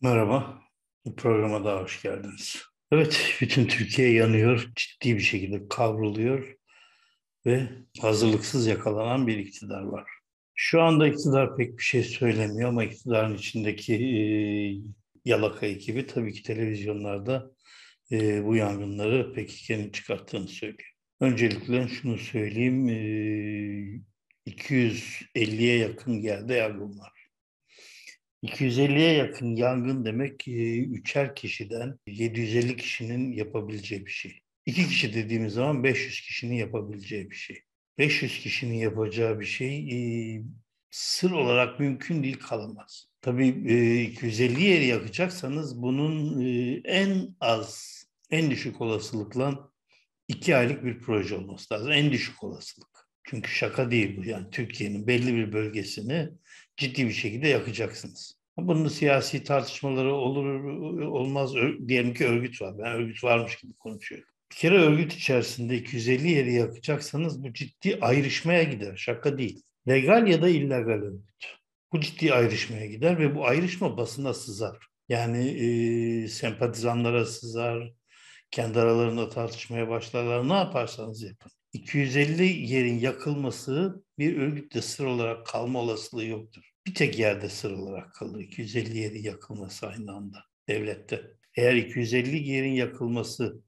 Merhaba, bu programa da hoş geldiniz. Evet, bütün Türkiye yanıyor, ciddi bir şekilde kavruluyor ve hazırlıksız yakalanan bir iktidar var. Şu anda iktidar pek bir şey söylemiyor ama iktidarın içindeki e, yalaka ekibi tabii ki televizyonlarda e, bu yangınları PKK'nin çıkarttığını söylüyor. Öncelikle şunu söyleyeyim, e, 250'ye yakın yerde yangın var. 250'ye yakın yangın demek e, üçer kişiden 750 kişinin yapabileceği bir şey. İki kişi dediğimiz zaman 500 kişinin yapabileceği bir şey. 500 kişinin yapacağı bir şey e, sır olarak mümkün değil kalamaz. Tabii e, 250 yeri yakacaksanız bunun e, en az, en düşük olasılıkla iki aylık bir proje olması lazım. En düşük olasılık. Çünkü şaka değil bu. Yani Türkiye'nin belli bir bölgesini ciddi bir şekilde yakacaksınız. Bunun siyasi tartışmaları olur olmaz diyelim ki örgüt var. Ben örgüt varmış gibi konuşuyorum. Bir kere örgüt içerisinde 250 yeri yakacaksanız bu ciddi ayrışmaya gider. Şaka değil. Legal ya da illegal örgüt. Bu ciddi ayrışmaya gider ve bu ayrışma basına sızar. Yani e, sempatizanlara sızar, kendi aralarında tartışmaya başlarlar. Ne yaparsanız yapın. 250 yerin yakılması bir örgütte sır olarak kalma olasılığı yoktur. Bir tek yerde sır olarak kalır 250 yerin yakılması aynı anda devlette. Eğer 250 yerin yakılması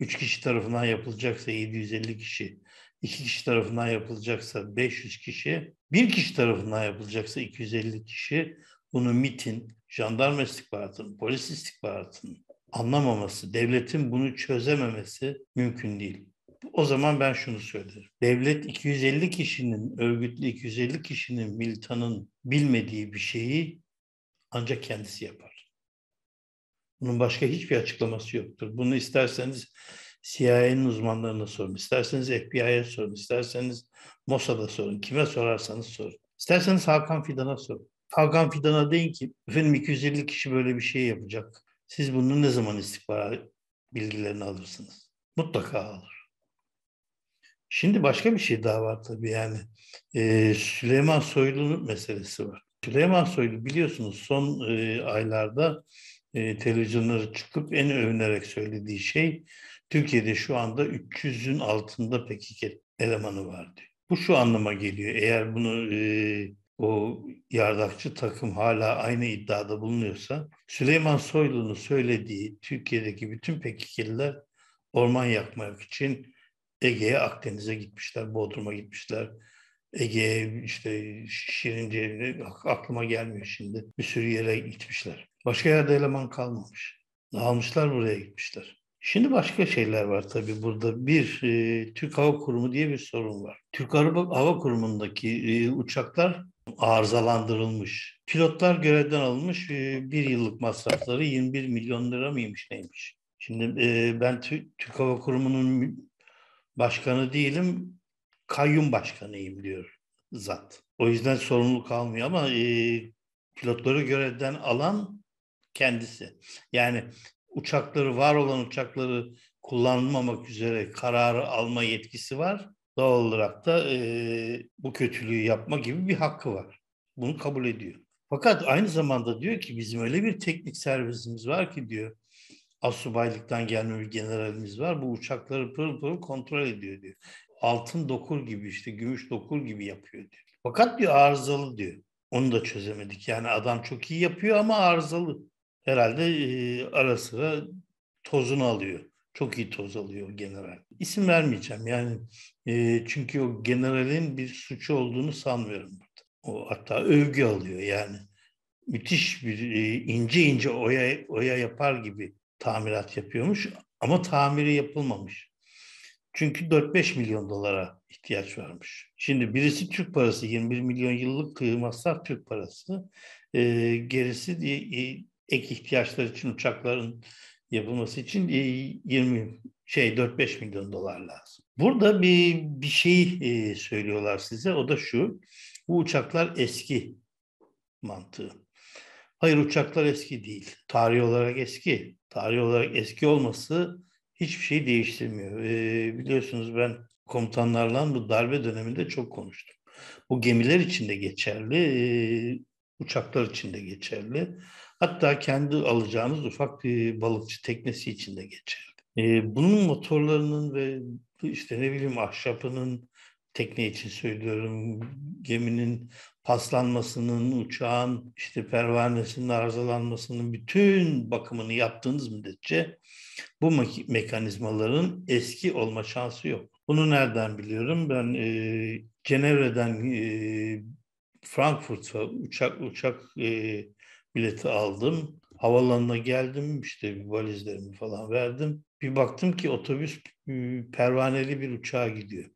3 kişi tarafından yapılacaksa 750 kişi, 2 kişi tarafından yapılacaksa 500 kişi, bir kişi tarafından yapılacaksa 250 kişi bunu MIT'in, jandarma istihbaratının, polis istihbaratının anlamaması, devletin bunu çözememesi mümkün değil. O zaman ben şunu söylerim. Devlet 250 kişinin, örgütlü 250 kişinin, militanın bilmediği bir şeyi ancak kendisi yapar. Bunun başka hiçbir açıklaması yoktur. Bunu isterseniz CIA'nın uzmanlarına sorun, isterseniz FBI'ye sorun, isterseniz Mossad'a sorun, kime sorarsanız sorun. İsterseniz Hakan Fidan'a sorun. Hakan Fidan'a deyin ki, efendim 250 kişi böyle bir şey yapacak. Siz bunun ne zaman istihbarat bilgilerini alırsınız? Mutlaka alır. Şimdi başka bir şey daha var tabii yani. Ee, Süleyman Soylu'nun meselesi var. Süleyman Soylu biliyorsunuz son e, aylarda e, televizyonlara çıkıp en övünerek söylediği şey Türkiye'de şu anda 300'ün altında PKK elemanı var diyor. Bu şu anlama geliyor. Eğer bunu e, o yardakçı takım hala aynı iddiada bulunuyorsa Süleyman Soylu'nun söylediği Türkiye'deki bütün PKK'liler orman yakmak için Ege'ye, Akdeniz'e gitmişler, Bodrum'a gitmişler. Ege'ye işte Şirince'ye aklıma gelmiyor şimdi. Bir sürü yere gitmişler. Başka yerde eleman kalmamış. Dağılmışlar buraya gitmişler. Şimdi başka şeyler var tabii burada. Bir, e, Türk Hava Kurumu diye bir sorun var. Türk Hava Kurumu'ndaki e, uçaklar arızalandırılmış. Pilotlar görevden alınmış. E, bir yıllık masrafları 21 milyon lira mıymış neymiş? Şimdi e, ben Türk Hava Kurumu'nun başkanı değilim, kayyum başkanıyım diyor zat. O yüzden sorumluluk almıyor ama e, pilotları görevden alan kendisi. Yani uçakları, var olan uçakları kullanmamak üzere kararı alma yetkisi var. Doğal olarak da e, bu kötülüğü yapma gibi bir hakkı var. Bunu kabul ediyor. Fakat aynı zamanda diyor ki bizim öyle bir teknik servisimiz var ki diyor asubaylıktan gelme bir generalimiz var. Bu uçakları pırıl pırıl kontrol ediyor diyor. Altın dokur gibi işte gümüş dokur gibi yapıyor diyor. Fakat diyor arızalı diyor. Onu da çözemedik. Yani adam çok iyi yapıyor ama arızalı. Herhalde e, ara sıra tozunu alıyor. Çok iyi toz alıyor general. İsim vermeyeceğim yani e, çünkü o generalin bir suçu olduğunu sanmıyorum burada. O hatta övgü alıyor yani. Müthiş bir e, ince ince oya, oya yapar gibi tamirat yapıyormuş ama tamiri yapılmamış. Çünkü 4-5 milyon dolara ihtiyaç varmış. Şimdi birisi Türk parası 21 milyon yıllık masraf Türk parası. E, gerisi e, ek ihtiyaçlar için uçakların yapılması için e, 20 şey 4-5 milyon dolar lazım. Burada bir bir şey e, söylüyorlar size. O da şu. Bu uçaklar eski mantığı. Hayır uçaklar eski değil. Tarih olarak eski tarih olarak eski olması hiçbir şey değiştirmiyor. E, biliyorsunuz ben komutanlarla bu darbe döneminde çok konuştum. Bu gemiler için de geçerli, e, uçaklar için de geçerli. Hatta kendi alacağınız ufak bir balıkçı teknesi için de geçerli. E, bunun motorlarının ve işte ne bileyim ahşapının tekne için söylüyorum geminin paslanmasının, uçağın işte pervanesinin arızalanmasının bütün bakımını yaptığınız müddetçe bu me- mekanizmaların eski olma şansı yok. Bunu nereden biliyorum? Ben e, Cenevre'den e, Frankfurt'a uçak uçak e, bileti aldım. Havalanına geldim işte valizlerimi falan verdim. Bir baktım ki otobüs e, pervaneli bir uçağa gidiyor.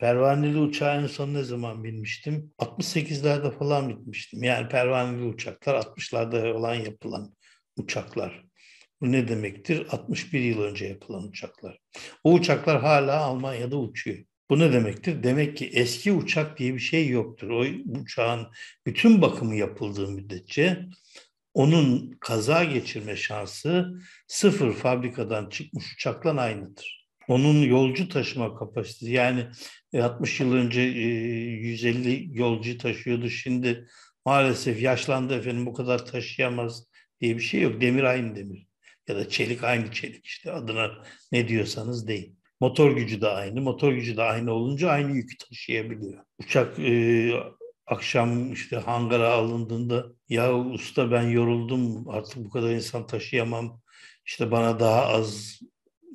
Pervaneli uçağa en son ne zaman binmiştim? 68'lerde falan bitmiştim. Yani pervaneli uçaklar 60'larda falan yapılan uçaklar. Bu ne demektir? 61 yıl önce yapılan uçaklar. O uçaklar hala Almanya'da uçuyor. Bu ne demektir? Demek ki eski uçak diye bir şey yoktur. O uçağın bütün bakımı yapıldığı müddetçe onun kaza geçirme şansı sıfır fabrikadan çıkmış uçakla aynıdır. Onun yolcu taşıma kapasitesi yani 60 yıl önce 150 yolcu taşıyordu. Şimdi maalesef yaşlandı efendim bu kadar taşıyamaz diye bir şey yok. Demir aynı demir ya da çelik aynı çelik işte adına ne diyorsanız deyin. Motor gücü de aynı. Motor gücü de aynı olunca aynı yükü taşıyabiliyor. Uçak e, akşam işte hangara alındığında ya usta ben yoruldum artık bu kadar insan taşıyamam. İşte bana daha az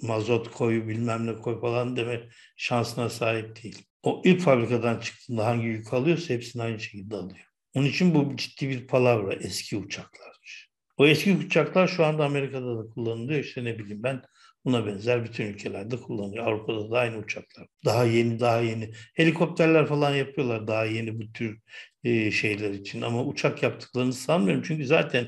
mazot koy bilmem ne koy falan deme şansına sahip değil. O ilk fabrikadan çıktığında hangi yük alıyorsa hepsini aynı şekilde alıyor. Onun için bu ciddi bir palavra eski uçaklar. O eski uçaklar şu anda Amerika'da da kullanılıyor. İşte ne bileyim ben buna benzer bütün ülkelerde kullanılıyor. Avrupa'da da aynı uçaklar. Daha yeni, daha yeni. Helikopterler falan yapıyorlar daha yeni bu tür e, şeyler için. Ama uçak yaptıklarını sanmıyorum. Çünkü zaten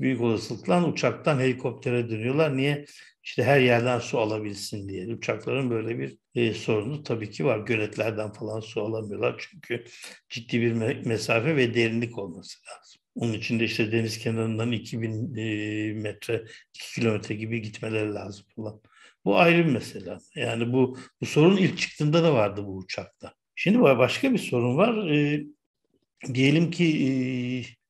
büyük olasılıkla uçaktan helikoptere dönüyorlar. Niye? İşte her yerden su alabilsin diye. Uçakların böyle bir e, sorunu tabii ki var. Göletlerden falan su alamıyorlar. Çünkü ciddi bir me- mesafe ve derinlik olması lazım. Onun için de işte deniz kenarından 2000 e, metre, 2 kilometre gibi gitmeleri lazım falan. Bu ayrı bir mesele. Yani bu, bu sorun ilk çıktığında da vardı bu uçakta. Şimdi başka bir sorun var. E, diyelim ki e,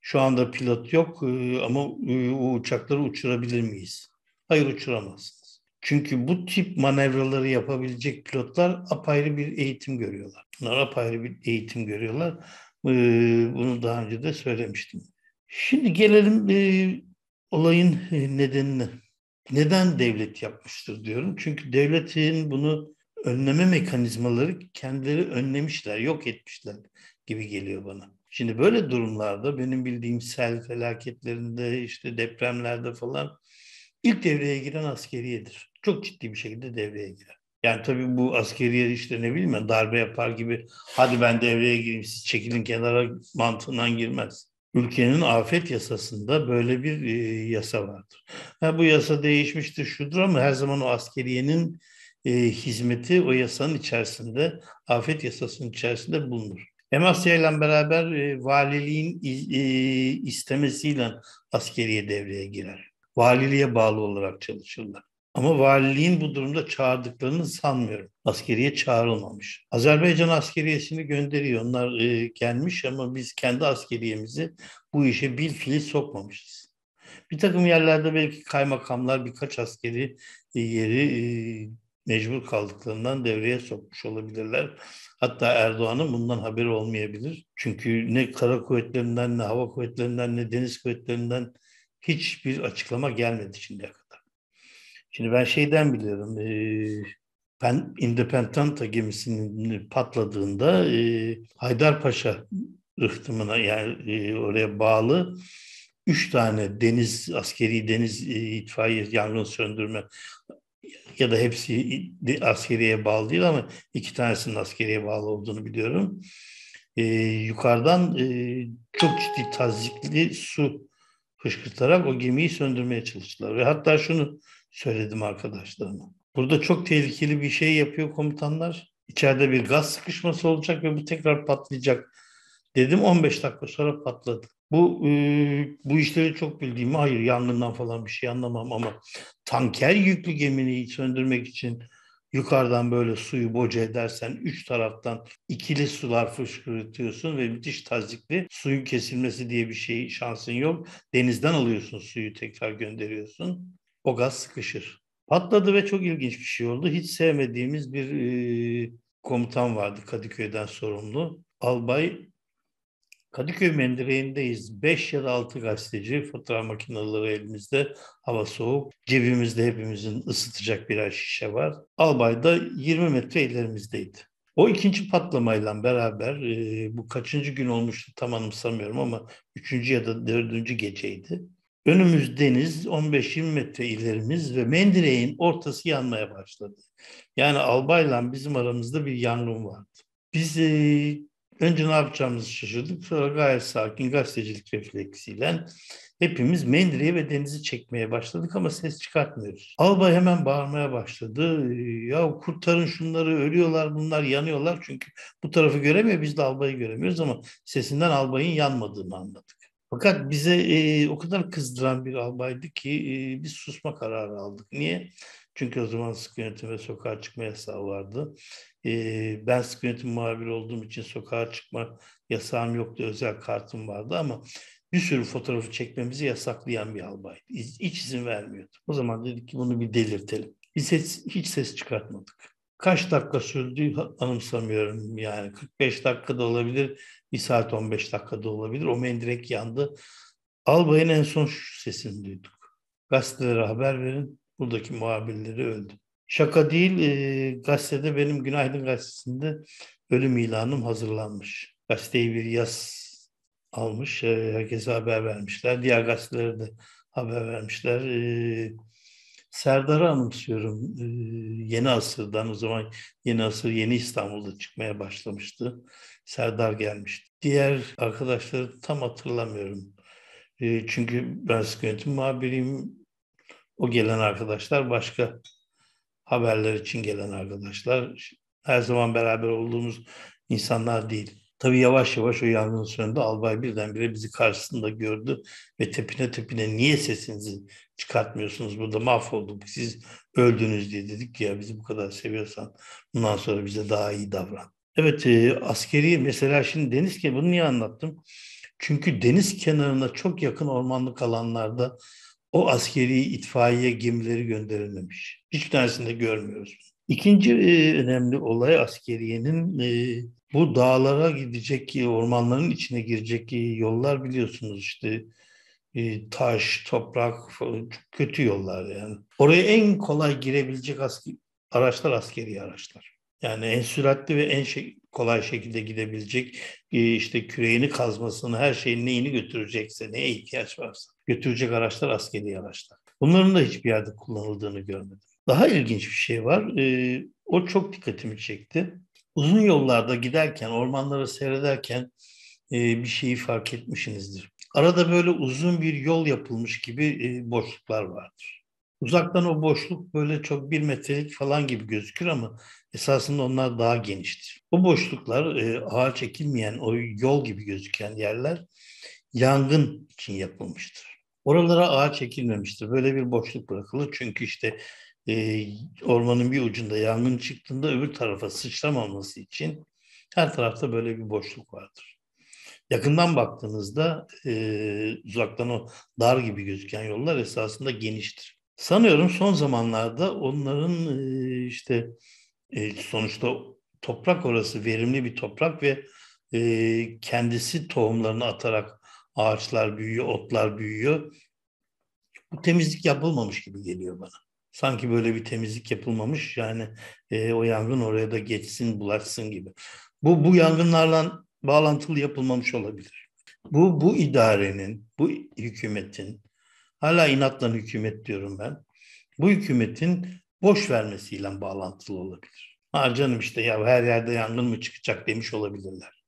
şu anda pilot yok e, ama e, o uçakları uçurabilir miyiz? Hayır uçuramazsınız. Çünkü bu tip manevraları yapabilecek pilotlar apayrı bir eğitim görüyorlar. Bunlar apayrı bir eğitim görüyorlar. Ee, bunu daha önce de söylemiştim. Şimdi gelelim e, olayın e, nedenine. Neden devlet yapmıştır diyorum. Çünkü devletin bunu önleme mekanizmaları kendileri önlemişler, yok etmişler gibi geliyor bana. Şimdi böyle durumlarda benim bildiğim sel felaketlerinde, işte depremlerde falan ilk devreye giren askeriyedir. Çok ciddi bir şekilde devreye girer. Yani tabii bu askeriye işte ne bileyim ben darbe yapar gibi hadi ben devreye gireyim siz çekilin kenara mantığından girmez. Ülkenin afet yasasında böyle bir e, yasa vardır. Ha, bu yasa değişmiştir şudur ama her zaman o askeriyenin e, hizmeti o yasanın içerisinde, afet yasasının içerisinde bulunur. Emasya ile beraber e, valiliğin e, istemesiyle askeriye devreye girer. Valiliğe bağlı olarak çalışırlar. Ama valiliğin bu durumda çağırdıklarını sanmıyorum. Askeriye çağrılmamış. Azerbaycan askeriyesini gönderiyor. Onlar e, gelmiş ama biz kendi askeriyemizi bu işe bil fiil sokmamışız. Bir takım yerlerde belki kaymakamlar birkaç askeri e, yeri e, mecbur kaldıklarından devreye sokmuş olabilirler. Hatta Erdoğan'ın bundan haberi olmayabilir. Çünkü ne kara kuvvetlerinden ne hava kuvvetlerinden ne deniz kuvvetlerinden hiçbir açıklama gelmedi şimdiye kadar. Şimdi ben şeyden biliyorum. E, ben Independenta gemisinin patladığında e, Haydarpaşa ıhtımına yani e, oraya bağlı üç tane deniz askeri deniz e, itfaiye yangın söndürme ya da hepsi askeriye bağlı değil ama iki tanesinin askeriye bağlı olduğunu biliyorum. E, yukarıdan e, çok ciddi tazikli su fışkırtarak o gemiyi söndürmeye çalıştılar. Ve hatta şunu söyledim arkadaşlarıma. Burada çok tehlikeli bir şey yapıyor komutanlar. İçeride bir gaz sıkışması olacak ve bu tekrar patlayacak. Dedim 15 dakika sonra patladı. Bu e, bu işleri çok bildiğimi hayır yangından falan bir şey anlamam ama tanker yüklü gemiyi söndürmek için yukarıdan böyle suyu boca edersen üç taraftan ikili sular fışkırtıyorsun ve müthiş tazikli suyun kesilmesi diye bir şey şansın yok. Denizden alıyorsun suyu tekrar gönderiyorsun. O gaz sıkışır. Patladı ve çok ilginç bir şey oldu. Hiç sevmediğimiz bir e, komutan vardı Kadıköy'den sorumlu. Albay Kadıköy mendireğindeyiz. Beş ya da altı gazeteci, fotoğraf makineleri elimizde, hava soğuk. Cebimizde hepimizin ısıtacak birer şişe var. Albay da 20 metre ilerimizdeydi. O ikinci patlamayla beraber e, bu kaçıncı gün olmuştu tam anımsamıyorum ama üçüncü ya da dördüncü geceydi. Önümüz deniz, 15-20 metre ilerimiz ve mendireğin ortası yanmaya başladı. Yani albayla bizim aramızda bir yangın vardı. Biz e, önce ne yapacağımızı şaşırdık. Sonra gayet sakin gazetecilik refleksiyle hepimiz mendireği ve denizi çekmeye başladık ama ses çıkartmıyoruz. Albay hemen bağırmaya başladı. Ya kurtarın şunları ölüyorlar bunlar yanıyorlar çünkü bu tarafı göremiyor biz de albayı göremiyoruz ama sesinden albayın yanmadığını anladık. Fakat bize e, o kadar kızdıran bir albaydı ki e, biz susma kararı aldık. Niye? Çünkü o zaman sıkı yönetim sokağa çıkma yasağı vardı. E, ben sıkı yönetim muhabiri olduğum için sokağa çıkma yasağım yoktu, özel kartım vardı ama bir sürü fotoğrafı çekmemizi yasaklayan bir albaydı. Hiç izin vermiyordu. O zaman dedik ki bunu bir delirtelim. Biz ses, hiç ses çıkartmadık. Kaç dakika sürdü anımsamıyorum yani 45 dakikada olabilir, bir saat 15 dakikada olabilir. O mendirek yandı. Albayın en son şu sesini duyduk. Gazetelere haber verin, buradaki muhabirleri öldü. Şaka değil, e, gazetede benim Günaydın Gazetesi'nde ölüm ilanım hazırlanmış. Gazeteyi bir yaz almış, e, herkese haber vermişler. Diğer gazetelere de haber vermişler. E, Serdar'ı anımsıyorum. Ee, yeni Asır'dan o zaman Yeni Asır Yeni İstanbul'da çıkmaya başlamıştı. Serdar gelmişti. Diğer arkadaşları tam hatırlamıyorum. Ee, çünkü ben sıkı yönetim muhabiriyim. O gelen arkadaşlar başka haberler için gelen arkadaşlar. Her zaman beraber olduğumuz insanlar değil. Tabii yavaş yavaş o yangın söndü. Albay birdenbire bizi karşısında gördü ve tepine tepine niye sesinizi çıkartmıyorsunuz burada mahvolduk siz öldünüz diye dedik ya bizi bu kadar seviyorsan bundan sonra bize daha iyi davran. Evet e, askeri mesela şimdi deniz kenarı bunu niye anlattım? Çünkü deniz kenarına çok yakın ormanlık alanlarda o askeri itfaiye gemileri gönderilmemiş. Hiçbir tanesinde görmüyoruz. İkinci e, önemli olay askeriyenin e, bu dağlara gidecek, ormanların içine girecek yollar biliyorsunuz işte e, taş, toprak, çok kötü yollar yani. Oraya en kolay girebilecek asker, araçlar askeri araçlar. Yani en süratli ve en şey, kolay şekilde gidebilecek e, işte küreğini kazmasını, her şeyin neyini götürecekse, neye ihtiyaç varsa götürecek araçlar askeri araçlar. Bunların da hiçbir yerde kullanıldığını görmedim. Daha ilginç bir şey var. E, o çok dikkatimi çekti. Uzun yollarda giderken, ormanları seyrederken e, bir şeyi fark etmişsinizdir. Arada böyle uzun bir yol yapılmış gibi boşluklar vardır. Uzaktan o boşluk böyle çok bir metrelik falan gibi gözükür ama esasında onlar daha geniştir. O boşluklar e, ağaç ekilmeyen o yol gibi gözüken yerler yangın için yapılmıştır. Oralara ağaç ekilmemiştir. Böyle bir boşluk bırakılır çünkü işte e, ormanın bir ucunda yangın çıktığında öbür tarafa sıçramaması için her tarafta böyle bir boşluk vardır. Yakından baktığınızda e, uzaktan o dar gibi gözüken yollar esasında geniştir. Sanıyorum son zamanlarda onların işte sonuçta toprak orası verimli bir toprak ve kendisi tohumlarını atarak ağaçlar büyüyor, otlar büyüyor. Bu temizlik yapılmamış gibi geliyor bana sanki böyle bir temizlik yapılmamış yani o yangın oraya da geçsin bulaşsın gibi. Bu bu yangınlarla bağlantılı yapılmamış olabilir. Bu bu idarenin, bu hükümetin hala inatla hükümet diyorum ben. Bu hükümetin boş vermesiyle bağlantılı olabilir. Ha canım işte ya her yerde yangın mı çıkacak demiş olabilirler.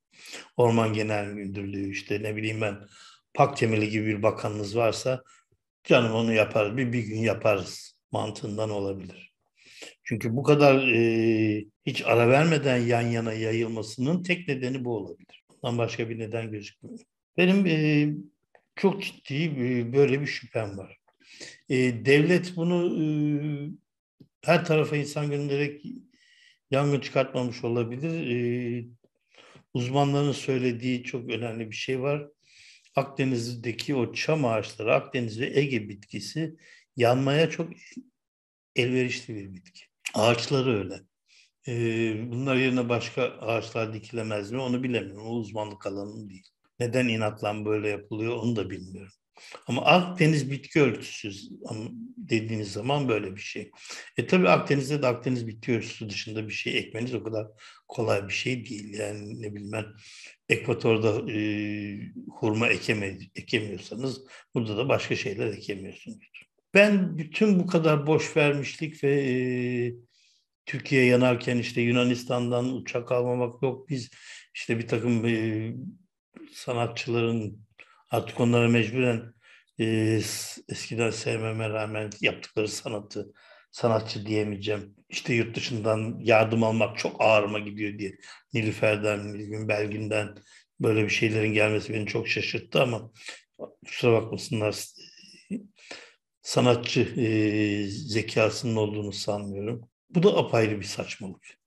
Orman Genel Müdürlüğü işte ne bileyim ben Paktemeli gibi bir bakanınız varsa canım onu yaparız bir, bir gün yaparız mantığından olabilir. Çünkü bu kadar e, hiç ara vermeden yan yana yayılmasının tek nedeni bu olabilir. Ondan başka bir neden gözükmüyor. Benim e, çok ciddi e, böyle bir şüphem var. E, devlet bunu e, her tarafa insan göndererek yangın çıkartmamış olabilir. Uzmanların söylediği çok önemli bir şey var. Akdeniz'deki o çam ağaçları, Akdeniz ve Ege bitkisi yanmaya çok elverişli bir bitki. Ağaçları öyle. Bunlar yerine başka ağaçlar dikilemez mi onu bilemiyorum. O uzmanlık alanım değil. Neden inatlan böyle yapılıyor onu da bilmiyorum. Ama Akdeniz bitki örtüsü dediğiniz zaman böyle bir şey. E tabii Akdeniz'de de Akdeniz bitki örtüsü dışında bir şey ekmeniz o kadar kolay bir şey değil. Yani ne bileyim ben ekvatorda e, hurma ekeme, ekemiyorsanız burada da başka şeyler ekemiyorsunuz. Ben bütün bu kadar boş vermişlik ve e, Türkiye yanarken işte Yunanistan'dan uçak almamak yok. Biz işte bir takım e, sanatçıların artık onlara mecburen e, eskiden sevmeme rağmen yaptıkları sanatı sanatçı diyemeyeceğim. İşte yurt dışından yardım almak çok ağırıma gidiyor diye. Nilüfer'den, Nilgün Belgin'den böyle bir şeylerin gelmesi beni çok şaşırttı ama kusura bakmasınlar sanatçı e, zekasının olduğunu sanmıyorum. Bu da apayrı bir saçmalık.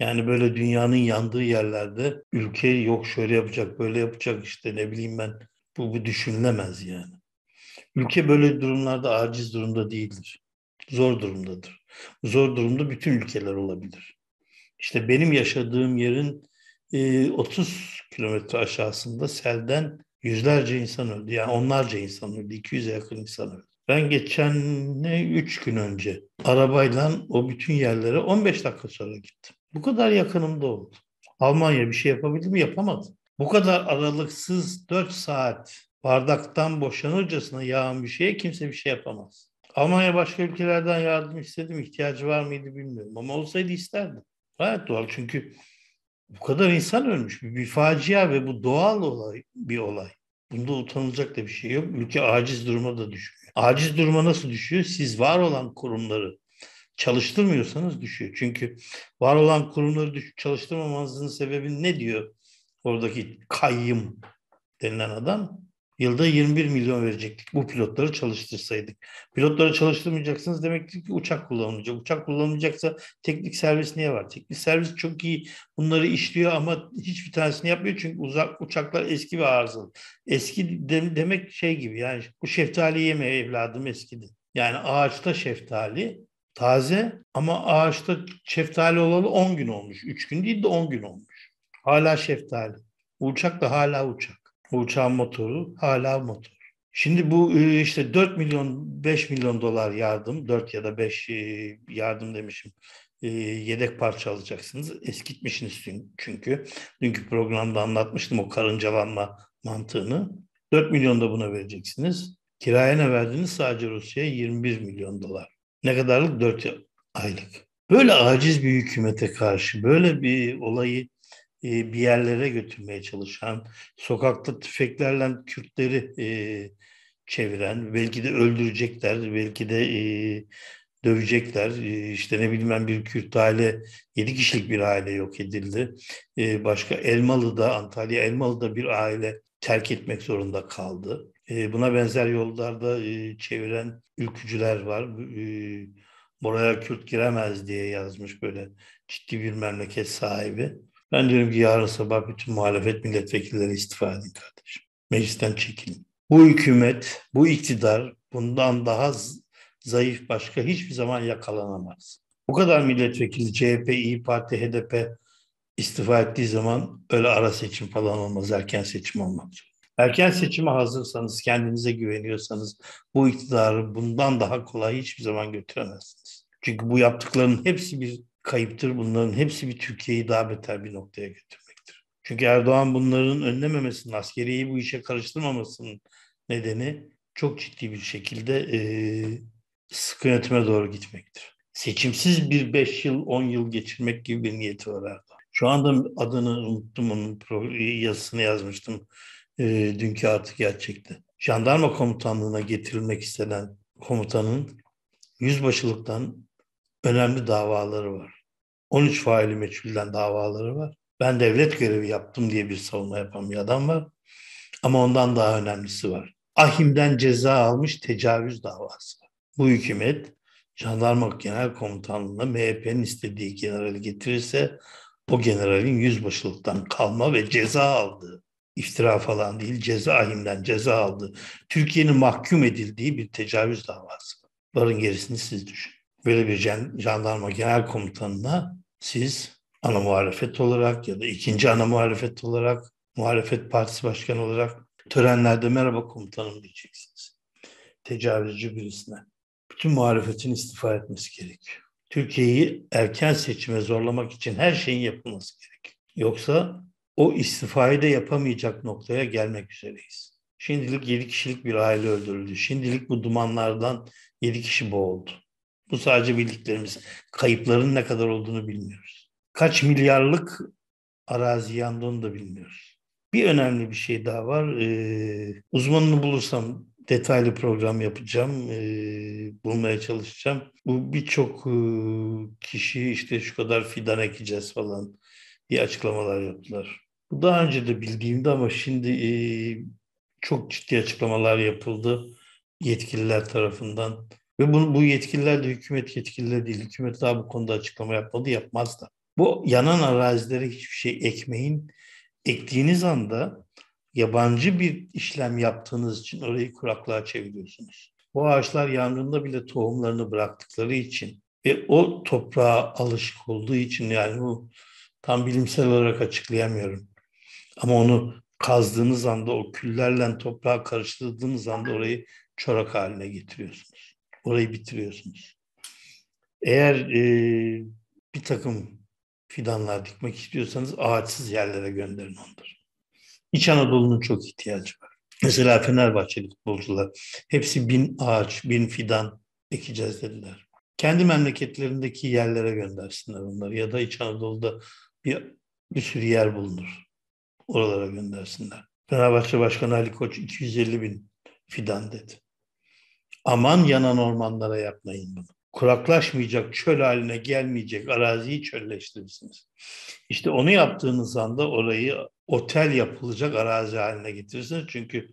Yani böyle dünyanın yandığı yerlerde ülke yok şöyle yapacak, böyle yapacak işte ne bileyim ben bu, bu düşünülemez yani. Ülke böyle durumlarda aciz durumda değildir. Zor durumdadır. Zor durumda bütün ülkeler olabilir. İşte benim yaşadığım yerin e, 30 kilometre aşağısında selden yüzlerce insan öldü. Yani onlarca insan öldü. 200'e yakın insan öldü. Ben geçen ne 3 gün önce arabayla o bütün yerlere 15 dakika sonra gittim. Bu kadar yakınımda oldu. Almanya bir şey yapabildi mi? Yapamadı. Bu kadar aralıksız 4 saat bardaktan boşanırcasına yağan bir şeye kimse bir şey yapamaz. Almanya başka ülkelerden yardım istedim. ihtiyacı var mıydı bilmiyorum. Ama olsaydı isterdim. Gayet doğal çünkü bu kadar insan ölmüş. Bir, bir facia ve bu doğal olay bir olay. Bunda utanılacak da bir şey yok. Ülke aciz duruma da düşmüyor. Aciz duruma nasıl düşüyor? Siz var olan kurumları çalıştırmıyorsanız düşüyor. Çünkü var olan kurumları çalıştırmamanızın sebebi ne diyor? Oradaki kayyım denilen adam Yılda 21 milyon verecektik bu pilotları çalıştırsaydık. Pilotları çalıştırmayacaksınız demek ki uçak kullanılacak. Uçak kullanılacaksa teknik servis niye var? Teknik servis çok iyi bunları işliyor ama hiçbir tanesini yapmıyor çünkü uzak uçaklar eski ve arızalı. Eski de, demek şey gibi yani bu şeftali yeme evladım eskidi. Yani ağaçta şeftali taze ama ağaçta şeftali olalı 10 gün olmuş. 3 gün değil de 10 gün olmuş. Hala şeftali. Uçak da hala uçak. Uçağın motoru hala motor. Şimdi bu e, işte 4 milyon 5 milyon dolar yardım 4 ya da 5 e, yardım demişim e, yedek parça alacaksınız. Eskitmişsiniz çünkü. Dünkü programda anlatmıştım o karıncalanma mantığını. 4 milyon da buna vereceksiniz. Kiraya ne verdiniz? Sadece Rusya'ya 21 milyon dolar. Ne kadarlık? 4 aylık. Böyle aciz bir hükümete karşı böyle bir olayı e, bir yerlere götürmeye çalışan, sokakta tüfeklerle Kürtleri e, çeviren, belki de öldürecekler, belki de e, dövecekler. E, işte ne bilmem bir Kürt aile, yedi kişilik bir aile yok edildi. E, başka Elmalı'da, Antalya Elmalı'da bir aile terk etmek zorunda kaldı. Buna benzer yollarda çeviren ülkücüler var. Buraya Kürt giremez diye yazmış böyle ciddi bir memleket sahibi. Ben diyorum ki yarın sabah bütün muhalefet milletvekilleri istifa edin kardeşim. Meclisten çekilin. Bu hükümet, bu iktidar bundan daha zayıf başka hiçbir zaman yakalanamaz. Bu kadar milletvekili CHP, İyi Parti, HDP istifa ettiği zaman öyle ara seçim falan olmaz. Erken seçim olmak Erken seçime hazırsanız, kendinize güveniyorsanız bu iktidarı bundan daha kolay hiçbir zaman götüremezsiniz. Çünkü bu yaptıklarının hepsi bir kayıptır. Bunların hepsi bir Türkiye'yi daha beter bir noktaya götürmektir. Çünkü Erdoğan bunların önlememesinin, askeriyeyi bu işe karıştırmamasının nedeni çok ciddi bir şekilde e, sıkı yönetime doğru gitmektir. Seçimsiz bir 5 yıl, 10 yıl geçirmek gibi bir niyeti var Erdoğan. Şu anda adını unuttum, onun yazısını yazmıştım e, dünkü artık gerçekte. Jandarma komutanlığına getirilmek istenen komutanın yüzbaşılıktan önemli davaları var. 13 faili meçhulden davaları var. Ben devlet görevi yaptım diye bir savunma yapan bir adam var. Ama ondan daha önemlisi var. Ahim'den ceza almış tecavüz davası. Bu hükümet jandarma genel komutanlığına MHP'nin istediği generali getirirse o generalin yüzbaşılıktan kalma ve ceza aldığı, iftira falan değil cezaevinden ceza aldığı, Türkiye'nin mahkum edildiği bir tecavüz davası. Varın gerisini siz düşünün. Böyle bir jandarma genel komutanına siz ana muhalefet olarak ya da ikinci ana muhalefet olarak, muhalefet partisi başkanı olarak törenlerde merhaba komutanım diyeceksiniz. Tecavüzcü birisine. Bütün muhalefetin istifa etmesi gerekiyor. Türkiye'yi erken seçime zorlamak için her şeyin yapılması gerek. Yoksa o istifayı da yapamayacak noktaya gelmek üzereyiz. Şimdilik 7 kişilik bir aile öldürüldü. Şimdilik bu dumanlardan 7 kişi boğuldu. Bu sadece bildiklerimiz. Kayıpların ne kadar olduğunu bilmiyoruz. Kaç milyarlık arazi yandı onu da bilmiyoruz. Bir önemli bir şey daha var. Ee, uzmanını bulursam detaylı program yapacağım, e, bulmaya çalışacağım. Bu birçok e, kişi işte şu kadar fidan ekeceğiz falan diye açıklamalar yaptılar. Bu daha önce de bildiğimde ama şimdi e, çok ciddi açıklamalar yapıldı yetkililer tarafından. Ve bu, bu yetkililer de hükümet yetkilileri değil. Hükümet daha bu konuda açıklama yapmadı, yapmaz da. Bu yanan arazilere hiçbir şey ekmeyin. Ektiğiniz anda yabancı bir işlem yaptığınız için orayı kuraklığa çeviriyorsunuz. Bu ağaçlar yangında bile tohumlarını bıraktıkları için ve o toprağa alışık olduğu için yani bu tam bilimsel olarak açıklayamıyorum. Ama onu kazdığınız anda o küllerle toprağa karıştırdığınız anda orayı çorak haline getiriyorsunuz. Orayı bitiriyorsunuz. Eğer e, bir takım fidanlar dikmek istiyorsanız ağaçsız yerlere gönderin onları. İç Anadolu'nun çok ihtiyacı var. Mesela Fenerbahçeli futbolcular hepsi bin ağaç, bin fidan ekeceğiz dediler. Kendi memleketlerindeki yerlere göndersinler onları ya da İç Anadolu'da bir, bir sürü yer bulunur. Oralara göndersinler. Fenerbahçe Başkanı Ali Koç 250 bin fidan dedi. Aman yanan ormanlara yapmayın bunu. Kuraklaşmayacak, çöl haline gelmeyecek araziyi çölleştirirsiniz. İşte onu yaptığınız anda orayı otel yapılacak arazi haline getirirsiniz. Çünkü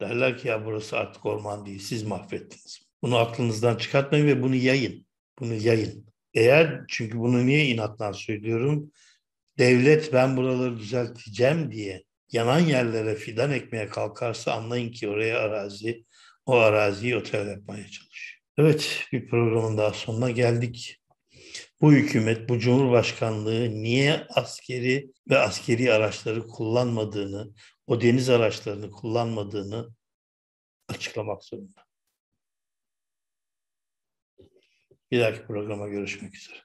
derler ki ya burası artık orman değil, siz mahvettiniz. Bunu aklınızdan çıkartmayın ve bunu yayın. Bunu yayın. Eğer, çünkü bunu niye inatla söylüyorum? Devlet ben buraları düzelteceğim diye yanan yerlere fidan ekmeye kalkarsa anlayın ki oraya arazi, o araziyi otel yapmaya çalışıyor. Evet, bir programın daha sonuna geldik bu hükümet, bu cumhurbaşkanlığı niye askeri ve askeri araçları kullanmadığını, o deniz araçlarını kullanmadığını açıklamak zorunda. Bir dahaki programa görüşmek üzere.